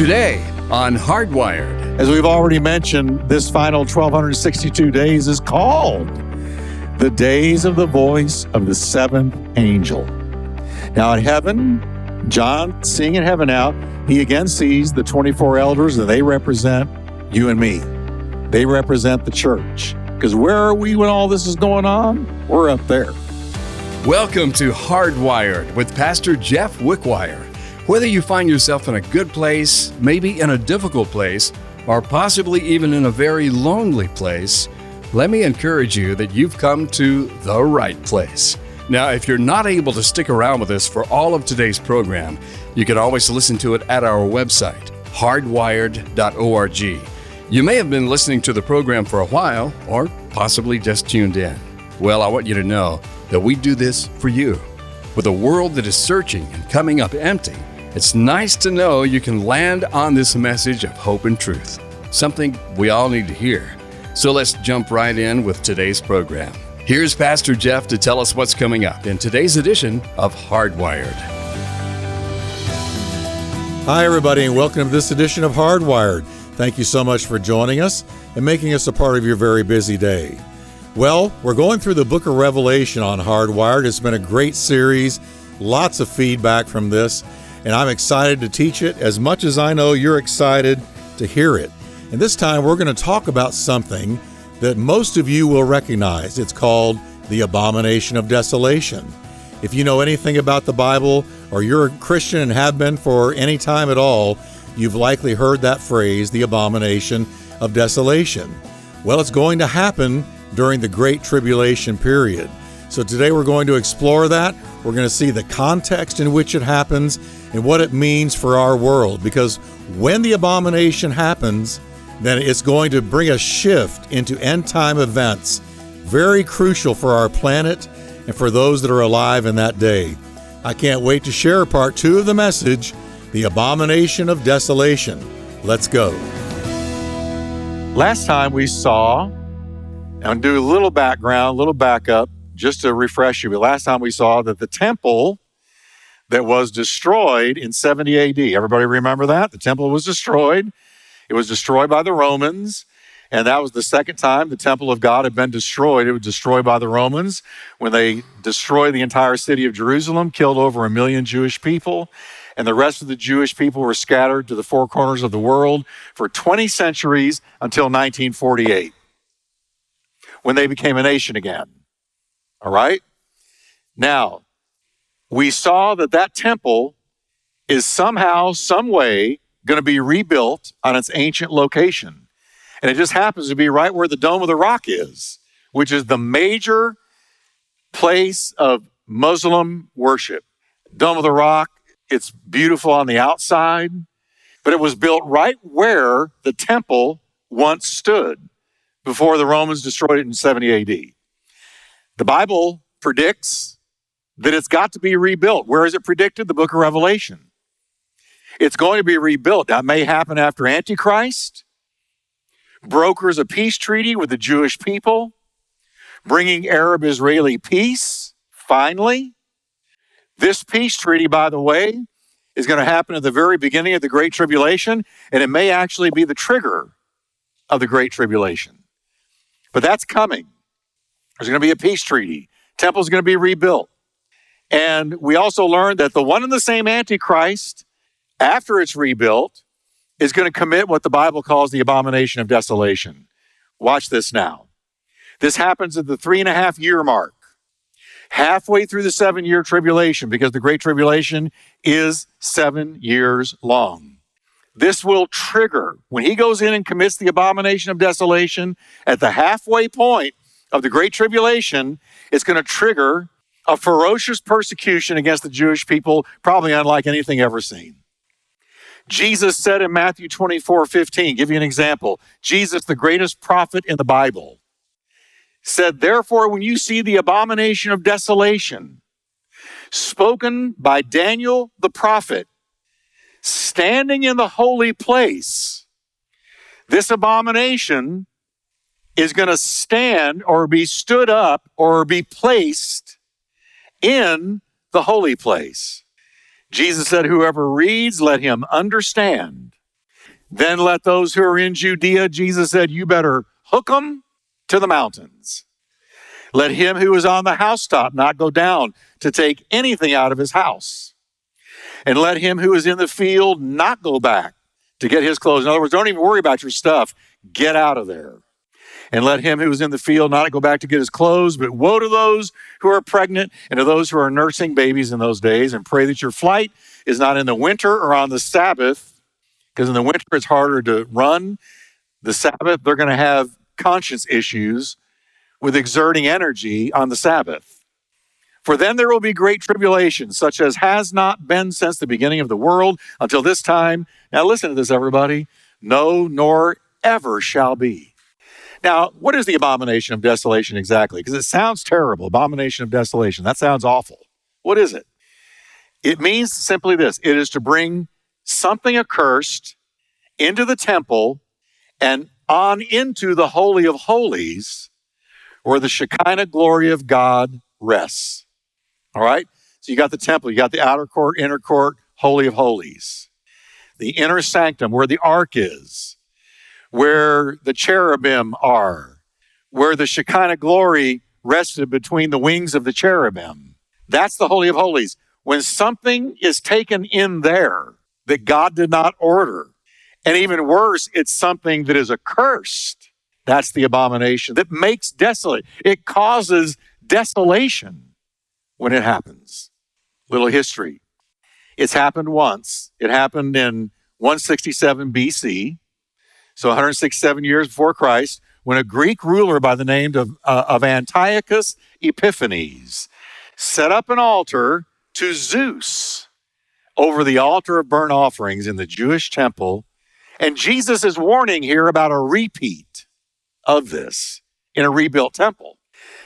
Today on Hardwired. As we've already mentioned, this final 1262 days is called the days of the voice of the seventh angel. Now, in heaven, John, seeing in heaven now, he again sees the 24 elders, and they represent you and me. They represent the church. Because where are we when all this is going on? We're up there. Welcome to Hardwired with Pastor Jeff Wickwire. Whether you find yourself in a good place, maybe in a difficult place, or possibly even in a very lonely place, let me encourage you that you've come to the right place. Now, if you're not able to stick around with us for all of today's program, you can always listen to it at our website, hardwired.org. You may have been listening to the program for a while, or possibly just tuned in. Well, I want you to know that we do this for you. With a world that is searching and coming up empty, it's nice to know you can land on this message of hope and truth, something we all need to hear. So let's jump right in with today's program. Here's Pastor Jeff to tell us what's coming up in today's edition of Hardwired. Hi, everybody, and welcome to this edition of Hardwired. Thank you so much for joining us and making us a part of your very busy day. Well, we're going through the book of Revelation on Hardwired. It's been a great series, lots of feedback from this and I'm excited to teach it as much as I know you're excited to hear it. And this time we're going to talk about something that most of you will recognize. It's called the abomination of desolation. If you know anything about the Bible or you're a Christian and have been for any time at all, you've likely heard that phrase, the abomination of desolation. Well, it's going to happen during the Great Tribulation period. So today we're going to explore that. We're going to see the context in which it happens and what it means for our world. Because when the abomination happens, then it's going to bring a shift into end time events, very crucial for our planet and for those that are alive in that day. I can't wait to share part two of the message The Abomination of Desolation. Let's go. Last time we saw, and do a little background, a little backup, just to refresh you. But last time we saw that the temple that was destroyed in 70 AD. Everybody remember that? The temple was destroyed. It was destroyed by the Romans. And that was the second time the temple of God had been destroyed. It was destroyed by the Romans when they destroyed the entire city of Jerusalem, killed over a million Jewish people. And the rest of the Jewish people were scattered to the four corners of the world for 20 centuries until 1948 when they became a nation again. All right? Now, we saw that that temple is somehow, some way going to be rebuilt on its ancient location. And it just happens to be right where the Dome of the Rock is, which is the major place of Muslim worship. Dome of the Rock, it's beautiful on the outside, but it was built right where the temple once stood before the Romans destroyed it in 70 AD. The Bible predicts that it's got to be rebuilt. Where is it predicted? The book of Revelation. It's going to be rebuilt. That may happen after Antichrist brokers a peace treaty with the Jewish people, bringing Arab Israeli peace, finally. This peace treaty, by the way, is going to happen at the very beginning of the Great Tribulation, and it may actually be the trigger of the Great Tribulation. But that's coming. There's going to be a peace treaty. Temple's going to be rebuilt. And we also learned that the one and the same Antichrist, after it's rebuilt, is going to commit what the Bible calls the abomination of desolation. Watch this now. This happens at the three and a half year mark, halfway through the seven year tribulation, because the Great Tribulation is seven years long. This will trigger, when he goes in and commits the abomination of desolation at the halfway point of the Great Tribulation, it's going to trigger a ferocious persecution against the Jewish people, probably unlike anything ever seen. Jesus said in Matthew 24 15, give you an example. Jesus, the greatest prophet in the Bible, said, Therefore, when you see the abomination of desolation spoken by Daniel the prophet standing in the holy place, this abomination is going to stand or be stood up or be placed in the holy place. Jesus said, Whoever reads, let him understand. Then let those who are in Judea, Jesus said, you better hook them to the mountains. Let him who is on the housetop not go down to take anything out of his house. And let him who is in the field not go back to get his clothes. In other words, don't even worry about your stuff. Get out of there. And let him who is in the field not go back to get his clothes, but woe to those who are pregnant and to those who are nursing babies in those days. And pray that your flight is not in the winter or on the Sabbath, because in the winter it's harder to run. The Sabbath, they're going to have conscience issues with exerting energy on the Sabbath. For then there will be great tribulation, such as has not been since the beginning of the world until this time. Now, listen to this, everybody. No, nor ever shall be. Now, what is the abomination of desolation exactly? Because it sounds terrible. Abomination of desolation. That sounds awful. What is it? It means simply this it is to bring something accursed into the temple and on into the Holy of Holies where the Shekinah glory of God rests. All right? So you got the temple, you got the outer court, inner court, Holy of Holies, the inner sanctum where the ark is, where the cherubim are, where the Shekinah glory rested between the wings of the cherubim. That's the Holy of Holies. When something is taken in there that God did not order, and even worse, it's something that is accursed, that's the abomination that makes desolate. It causes desolation when it happens. Little history. It's happened once. It happened in 167 BC, so 167 years before Christ, when a Greek ruler by the name of, uh, of Antiochus Epiphanes set up an altar to Zeus over the altar of burnt offerings in the Jewish temple. And Jesus is warning here about a repeat of this in a rebuilt temple.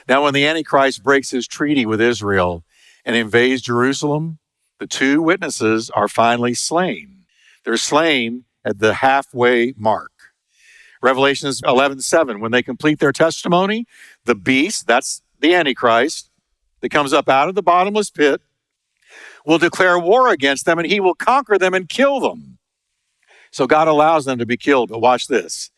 Now, when the Antichrist breaks his treaty with Israel and invades Jerusalem, the two witnesses are finally slain. They're slain at the halfway mark. Revelations 11 7, when they complete their testimony, the beast, that's the Antichrist, that comes up out of the bottomless pit, will declare war against them and he will conquer them and kill them. So God allows them to be killed. But watch this.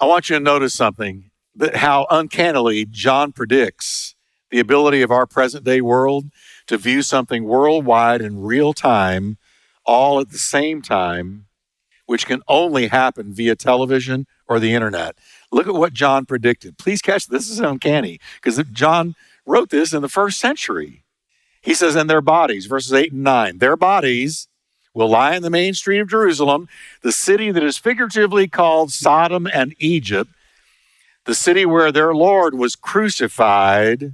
I want you to notice something that how uncannily John predicts the ability of our present day world to view something worldwide in real time, all at the same time, which can only happen via television or the internet. Look at what John predicted. Please catch this is uncanny because John wrote this in the first century. He says, in their bodies, verses 8 and 9, their bodies will lie in the main street of Jerusalem, the city that is figuratively called Sodom and Egypt, the city where their Lord was crucified.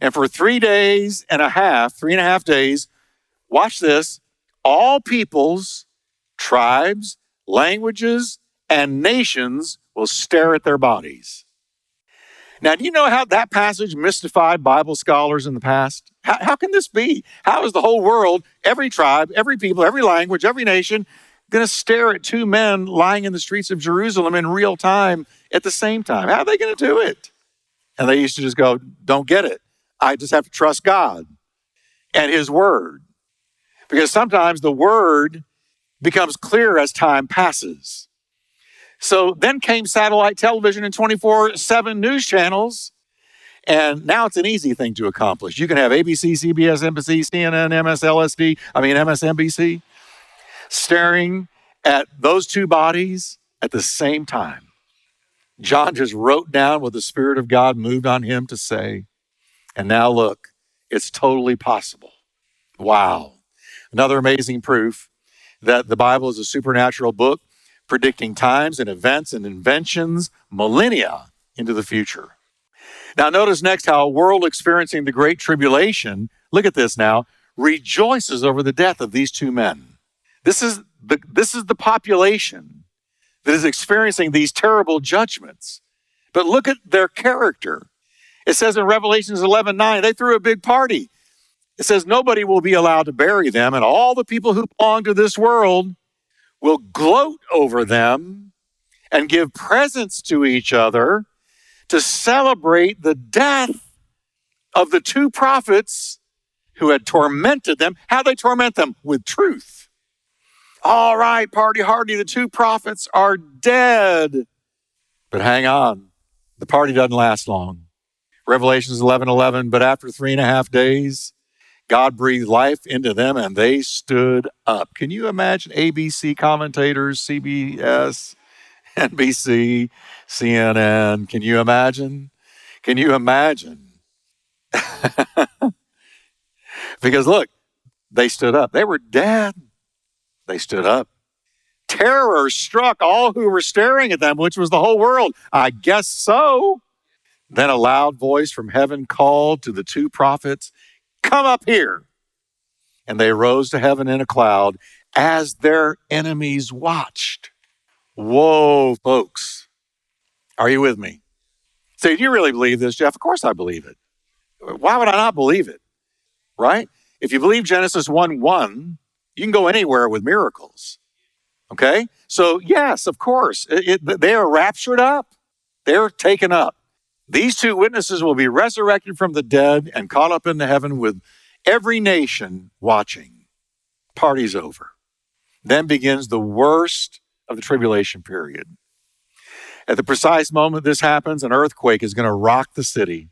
And for three days and a half, three and a half days, watch this, all peoples, tribes, languages, and nations will stare at their bodies. Now, do you know how that passage mystified Bible scholars in the past? How, how can this be? How is the whole world, every tribe, every people, every language, every nation, going to stare at two men lying in the streets of Jerusalem in real time at the same time? How are they going to do it? And they used to just go, Don't get it. I just have to trust God and His Word. Because sometimes the Word becomes clear as time passes. So then came satellite television and 24 7 news channels. And now it's an easy thing to accomplish. You can have ABC, CBS, NBC, CNN, MSLSD, I mean MSNBC, staring at those two bodies at the same time. John just wrote down what the Spirit of God moved on him to say. And now look, it's totally possible. Wow. Another amazing proof that the Bible is a supernatural book predicting times and events and inventions millennia into the future. Now, notice next how a world experiencing the Great Tribulation, look at this now, rejoices over the death of these two men. This is the, this is the population that is experiencing these terrible judgments. But look at their character. It says in Revelations 11 9, they threw a big party. It says nobody will be allowed to bury them, and all the people who belong to this world will gloat over them and give presents to each other to celebrate the death of the two prophets who had tormented them. How they torment them? With truth. All right, party hardy, the two prophets are dead. But hang on, the party doesn't last long. Revelations 11 11, but after three and a half days, God breathed life into them and they stood up. Can you imagine ABC commentators, CBS, NBC, CNN? Can you imagine? Can you imagine? because look, they stood up. They were dead. They stood up. Terror struck all who were staring at them, which was the whole world. I guess so. Then a loud voice from heaven called to the two prophets, Come up here. And they rose to heaven in a cloud as their enemies watched. Whoa, folks. Are you with me? Say, do you really believe this, Jeff? Of course I believe it. Why would I not believe it? Right? If you believe Genesis 1 1, you can go anywhere with miracles. Okay? So, yes, of course, it, it, they are raptured up, they're taken up. These two witnesses will be resurrected from the dead and caught up into heaven with every nation watching. Party's over. Then begins the worst of the tribulation period. At the precise moment this happens, an earthquake is going to rock the city.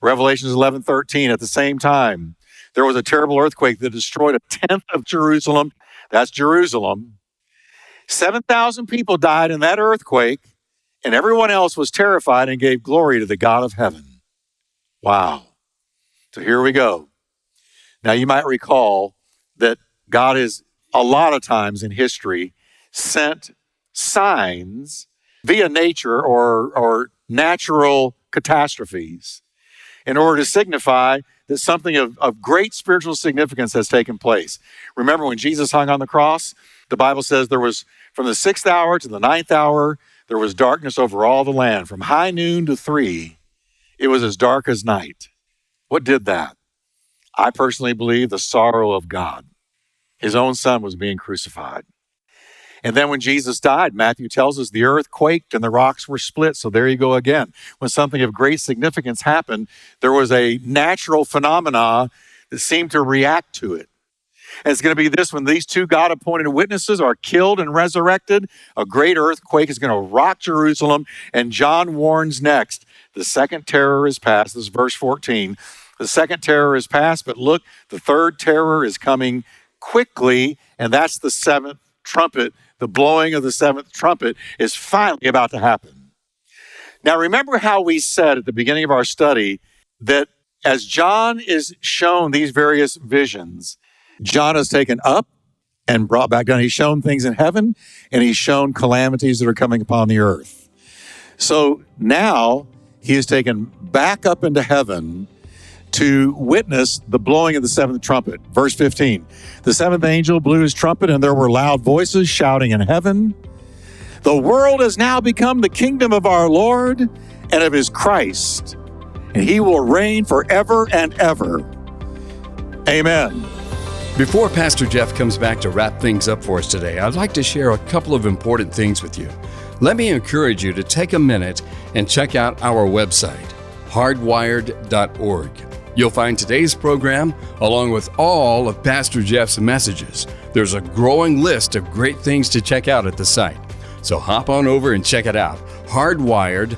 Revelations 11 13, at the same time, there was a terrible earthquake that destroyed a tenth of Jerusalem. That's Jerusalem. 7,000 people died in that earthquake, and everyone else was terrified and gave glory to the God of heaven. Wow. So here we go. Now, you might recall that God has a lot of times in history sent signs via nature or, or natural catastrophes in order to signify that something of, of great spiritual significance has taken place. Remember when Jesus hung on the cross? The Bible says there was from the sixth hour to the ninth hour, there was darkness over all the land. From high noon to three, it was as dark as night. What did that? I personally believe the sorrow of God. His own son was being crucified. And then when Jesus died, Matthew tells us the earth quaked and the rocks were split. So there you go again. When something of great significance happened, there was a natural phenomena that seemed to react to it. And it's going to be this when these two God appointed witnesses are killed and resurrected, a great earthquake is going to rock Jerusalem. And John warns next the second terror is past. This is verse 14. The second terror is past, but look, the third terror is coming quickly, and that's the seventh trumpet the blowing of the seventh trumpet is finally about to happen. Now, remember how we said at the beginning of our study that as John is shown these various visions, John is taken up and brought back down. He's shown things in heaven and he's shown calamities that are coming upon the earth. So now he is taken back up into heaven to witness the blowing of the seventh trumpet. Verse 15 The seventh angel blew his trumpet, and there were loud voices shouting in heaven The world has now become the kingdom of our Lord and of his Christ, and he will reign forever and ever. Amen. Before Pastor Jeff comes back to wrap things up for us today, I'd like to share a couple of important things with you. Let me encourage you to take a minute and check out our website, hardwired.org. You'll find today's program along with all of Pastor Jeff's messages. There's a growing list of great things to check out at the site. So hop on over and check it out hardwired.org.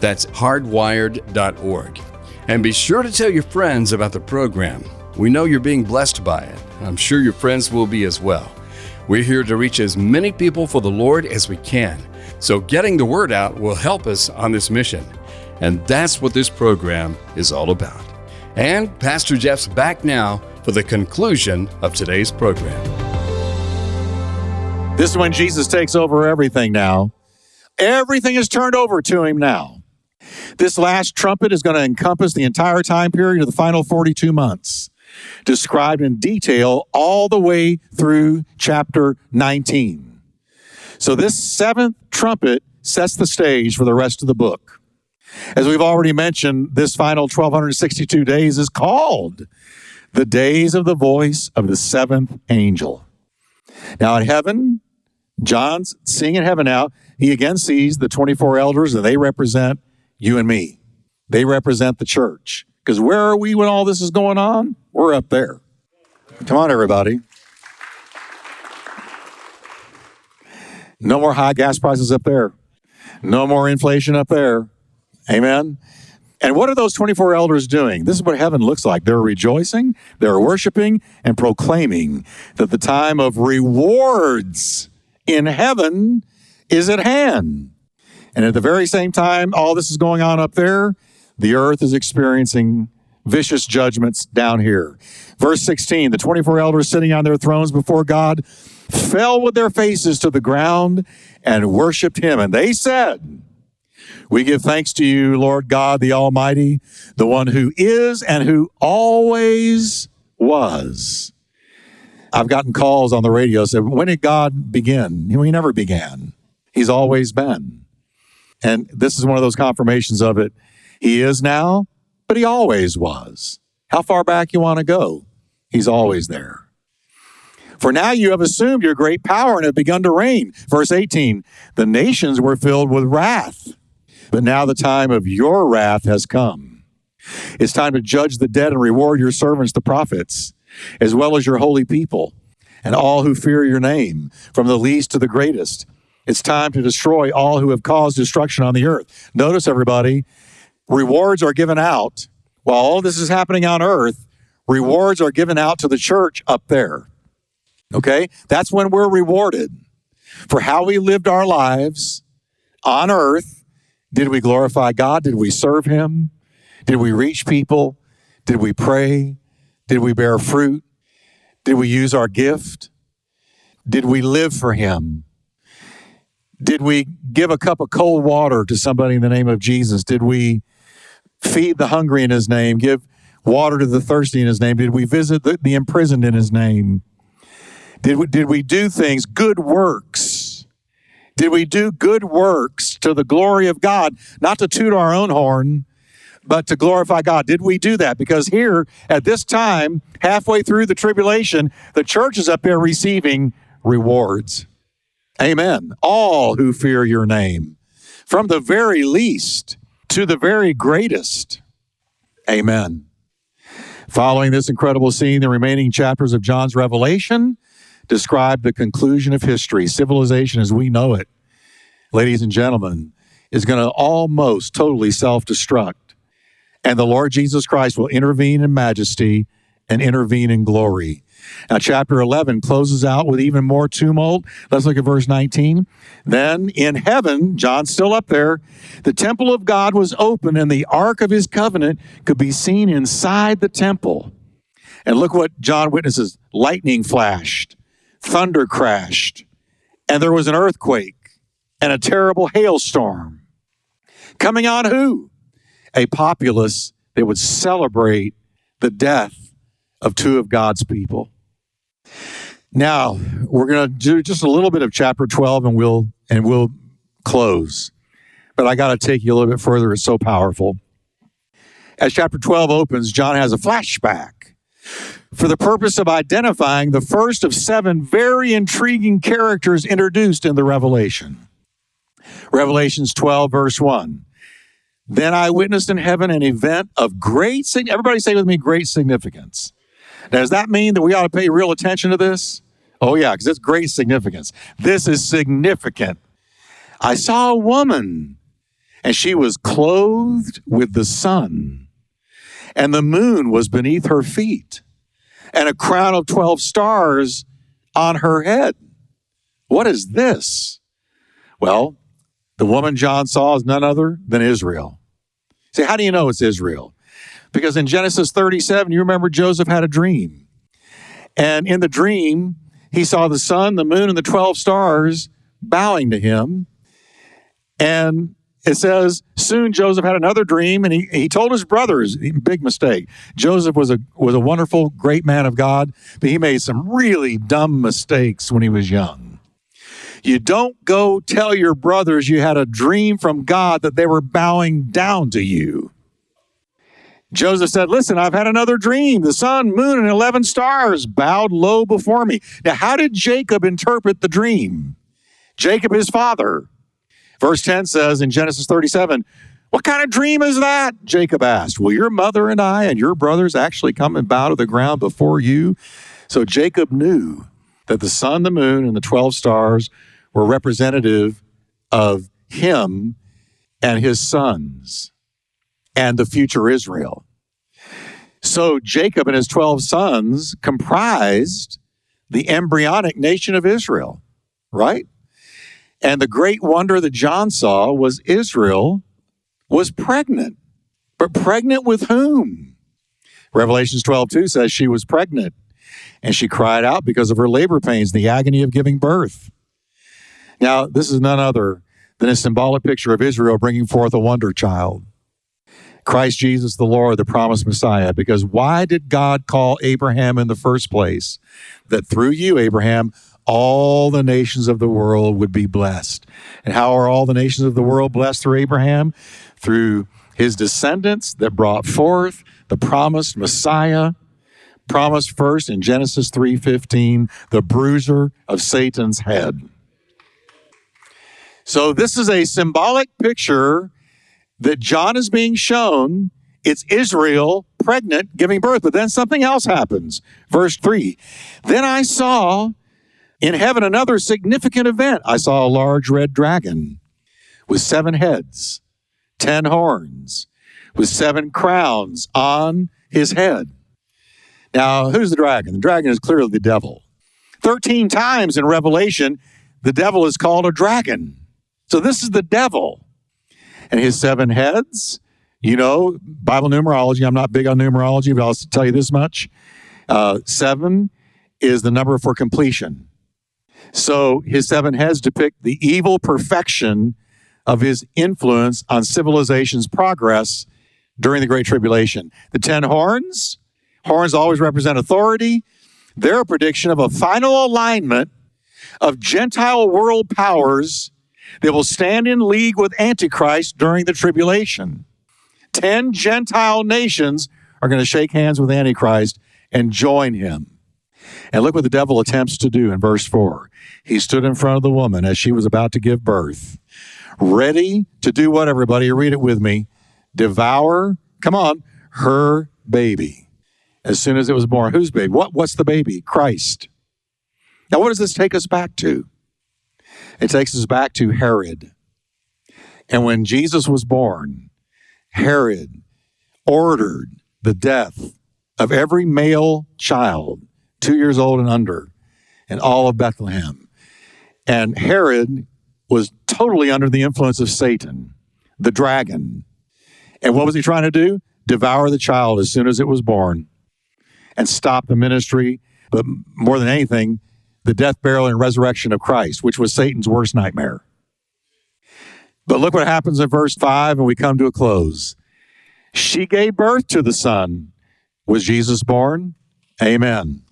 That's hardwired.org. And be sure to tell your friends about the program. We know you're being blessed by it. I'm sure your friends will be as well. We're here to reach as many people for the Lord as we can. So getting the word out will help us on this mission. And that's what this program is all about. And Pastor Jeff's back now for the conclusion of today's program. This is when Jesus takes over everything now. Everything is turned over to him now. This last trumpet is going to encompass the entire time period of the final 42 months, described in detail all the way through chapter 19. So, this seventh trumpet sets the stage for the rest of the book. As we've already mentioned, this final 1262 days is called the days of the voice of the seventh angel. Now in heaven, John's seeing in heaven now, he again sees the 24 elders and they represent you and me. They represent the church. Because where are we when all this is going on? We're up there. Come on, everybody. No more high gas prices up there. No more inflation up there. Amen. And what are those 24 elders doing? This is what heaven looks like. They're rejoicing, they're worshiping, and proclaiming that the time of rewards in heaven is at hand. And at the very same time, all this is going on up there, the earth is experiencing vicious judgments down here. Verse 16 the 24 elders sitting on their thrones before God fell with their faces to the ground and worshiped him. And they said, we give thanks to you, Lord God, the Almighty, the one who is and who always was. I've gotten calls on the radio said, when did God begin? He never began. He's always been. And this is one of those confirmations of it. He is now, but he always was. How far back you want to go? He's always there. For now you have assumed your great power and have begun to reign. Verse 18, the nations were filled with wrath. But now the time of your wrath has come. It's time to judge the dead and reward your servants, the prophets, as well as your holy people and all who fear your name, from the least to the greatest. It's time to destroy all who have caused destruction on the earth. Notice, everybody, rewards are given out. While all this is happening on earth, rewards are given out to the church up there. Okay? That's when we're rewarded for how we lived our lives on earth did we glorify God? Did we serve Him? Did we reach people? Did we pray? Did we bear fruit? Did we use our gift? Did we live for Him? Did we give a cup of cold water to somebody in the name of Jesus? Did we feed the hungry in His name? Give water to the thirsty in His name? Did we visit the, the imprisoned in His name? Did we, did we do things, good works? Did we do good works to the glory of God, not to toot our own horn, but to glorify God? Did we do that? Because here at this time, halfway through the tribulation, the church is up there receiving rewards. Amen. All who fear your name, from the very least to the very greatest. Amen. Following this incredible scene, the remaining chapters of John's Revelation describe the conclusion of history. Civilization as we know it, ladies and gentlemen, is going to almost totally self destruct. And the Lord Jesus Christ will intervene in majesty and intervene in glory. Now, chapter 11 closes out with even more tumult. Let's look at verse 19. Then in heaven, John's still up there, the temple of God was open, and the ark of his covenant could be seen inside the temple. And look what John witnesses lightning flashed, thunder crashed, and there was an earthquake and a terrible hailstorm. Coming on who? A populace that would celebrate the death of two of God's people. Now, we're going to do just a little bit of chapter 12 and we'll and we'll close. But I got to take you a little bit further. It's so powerful. As chapter 12 opens, John has a flashback for the purpose of identifying the first of seven very intriguing characters introduced in the Revelation. Revelations 12, verse 1. Then I witnessed in heaven an event of great, everybody say with me, great significance. Now, does that mean that we ought to pay real attention to this? Oh, yeah, because it's great significance. This is significant. I saw a woman, and she was clothed with the sun, and the moon was beneath her feet and a crown of 12 stars on her head. What is this? Well, the woman John saw is none other than Israel. See, how do you know it's Israel? Because in Genesis 37, you remember Joseph had a dream. And in the dream, he saw the sun, the moon, and the 12 stars bowing to him. And it says soon Joseph had another dream and he, he told his brothers, big mistake. Joseph was a was a wonderful, great man of God, but he made some really dumb mistakes when he was young. You don't go tell your brothers you had a dream from God that they were bowing down to you. Joseph said, Listen, I've had another dream. The sun, moon, and 11 stars bowed low before me. Now, how did Jacob interpret the dream? Jacob, his father. Verse 10 says in Genesis 37, What kind of dream is that? Jacob asked. Will your mother and I and your brothers actually come and bow to the ground before you? So Jacob knew that the sun, the moon, and the 12 stars were representative of him and his sons and the future Israel. So Jacob and his 12 sons comprised the embryonic nation of Israel, right? And the great wonder that John saw was Israel was pregnant. But pregnant with whom? Revelations 12, 2 says she was pregnant and she cried out because of her labor pains, the agony of giving birth. Now, this is none other than a symbolic picture of Israel bringing forth a wonder child. Christ Jesus the Lord, the promised Messiah. Because why did God call Abraham in the first place? That through you, Abraham, all the nations of the world would be blessed. And how are all the nations of the world blessed through Abraham? Through his descendants that brought forth the promised Messiah, promised first in Genesis 3:15, the bruiser of Satan's head. So this is a symbolic picture that John is being shown. It's Israel pregnant giving birth, but then something else happens. Verse 3. Then I saw in heaven another significant event. I saw a large red dragon with seven heads, ten horns, with seven crowns on his head. Now, who's the dragon? The dragon is clearly the devil. 13 times in Revelation, the devil is called a dragon. So this is the devil. And his seven heads, you know, Bible numerology, I'm not big on numerology, but I'll tell you this much. Uh, seven is the number for completion. So his seven heads depict the evil perfection of his influence on civilization's progress during the Great Tribulation. The ten horns, horns always represent authority. They're a prediction of a final alignment of Gentile world powers that will stand in league with Antichrist during the tribulation. Ten Gentile nations are going to shake hands with Antichrist and join him. And look what the devil attempts to do in verse 4. He stood in front of the woman as she was about to give birth, ready to do what, everybody? Read it with me. Devour, come on, her baby. As soon as it was born. Whose baby? What, what's the baby? Christ. Now, what does this take us back to? It takes us back to Herod. And when Jesus was born, Herod ordered the death of every male child, two years old and under, in all of Bethlehem. And Herod was totally under the influence of Satan, the dragon. And what was he trying to do? Devour the child as soon as it was born and stop the ministry. But more than anything, the death, burial, and resurrection of Christ, which was Satan's worst nightmare. But look what happens in verse 5, and we come to a close. She gave birth to the Son. Was Jesus born? Amen.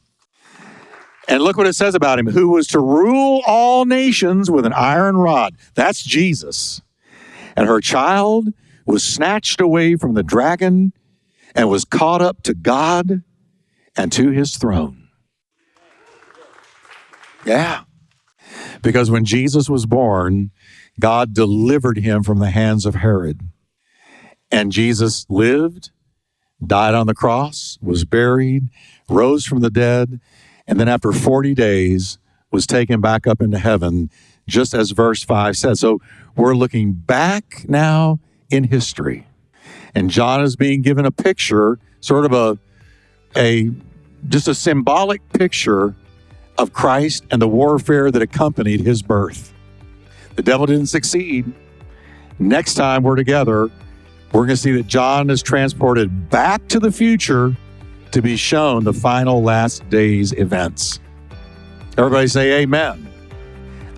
And look what it says about him who was to rule all nations with an iron rod. That's Jesus. And her child was snatched away from the dragon and was caught up to God and to his throne. Yeah. Because when Jesus was born, God delivered him from the hands of Herod. And Jesus lived, died on the cross, was buried, rose from the dead, and then after 40 days was taken back up into heaven, just as verse 5 says. So we're looking back now in history. And John is being given a picture, sort of a, a just a symbolic picture of Christ and the warfare that accompanied his birth. The devil didn't succeed. Next time we're together, we're going to see that John is transported back to the future to be shown the final last days events. Everybody say amen.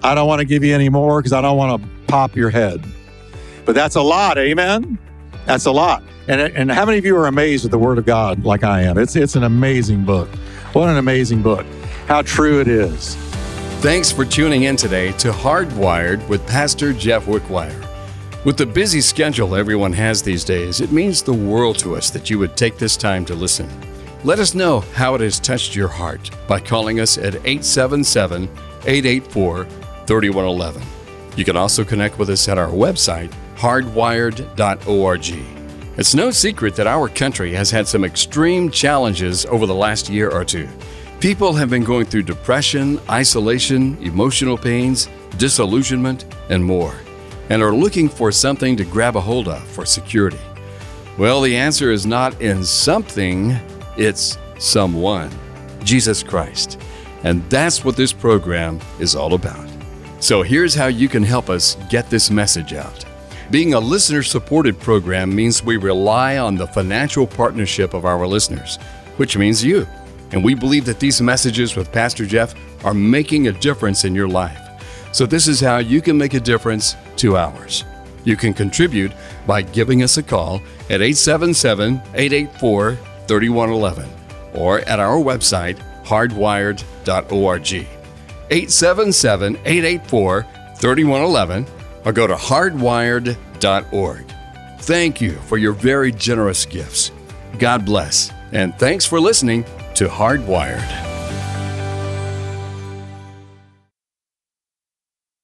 I don't want to give you any more because I don't want to pop your head. But that's a lot, amen? That's a lot. And, and how many of you are amazed at the Word of God like I am? It's, it's an amazing book. What an amazing book how true it is. Thanks for tuning in today to Hardwired with Pastor Jeff Wickwire. With the busy schedule everyone has these days, it means the world to us that you would take this time to listen. Let us know how it has touched your heart by calling us at 877 884 3111. You can also connect with us at our website, hardwired.org. It's no secret that our country has had some extreme challenges over the last year or two. People have been going through depression, isolation, emotional pains, disillusionment, and more, and are looking for something to grab a hold of for security? Well, the answer is not in something, it's someone Jesus Christ. And that's what this program is all about. So here's how you can help us get this message out. Being a listener supported program means we rely on the financial partnership of our listeners, which means you. And we believe that these messages with Pastor Jeff are making a difference in your life. So, this is how you can make a difference to ours. You can contribute by giving us a call at 877 884 3111 or at our website, hardwired.org. 877 884 3111 or go to hardwired.org. Thank you for your very generous gifts. God bless, and thanks for listening to Hardwired.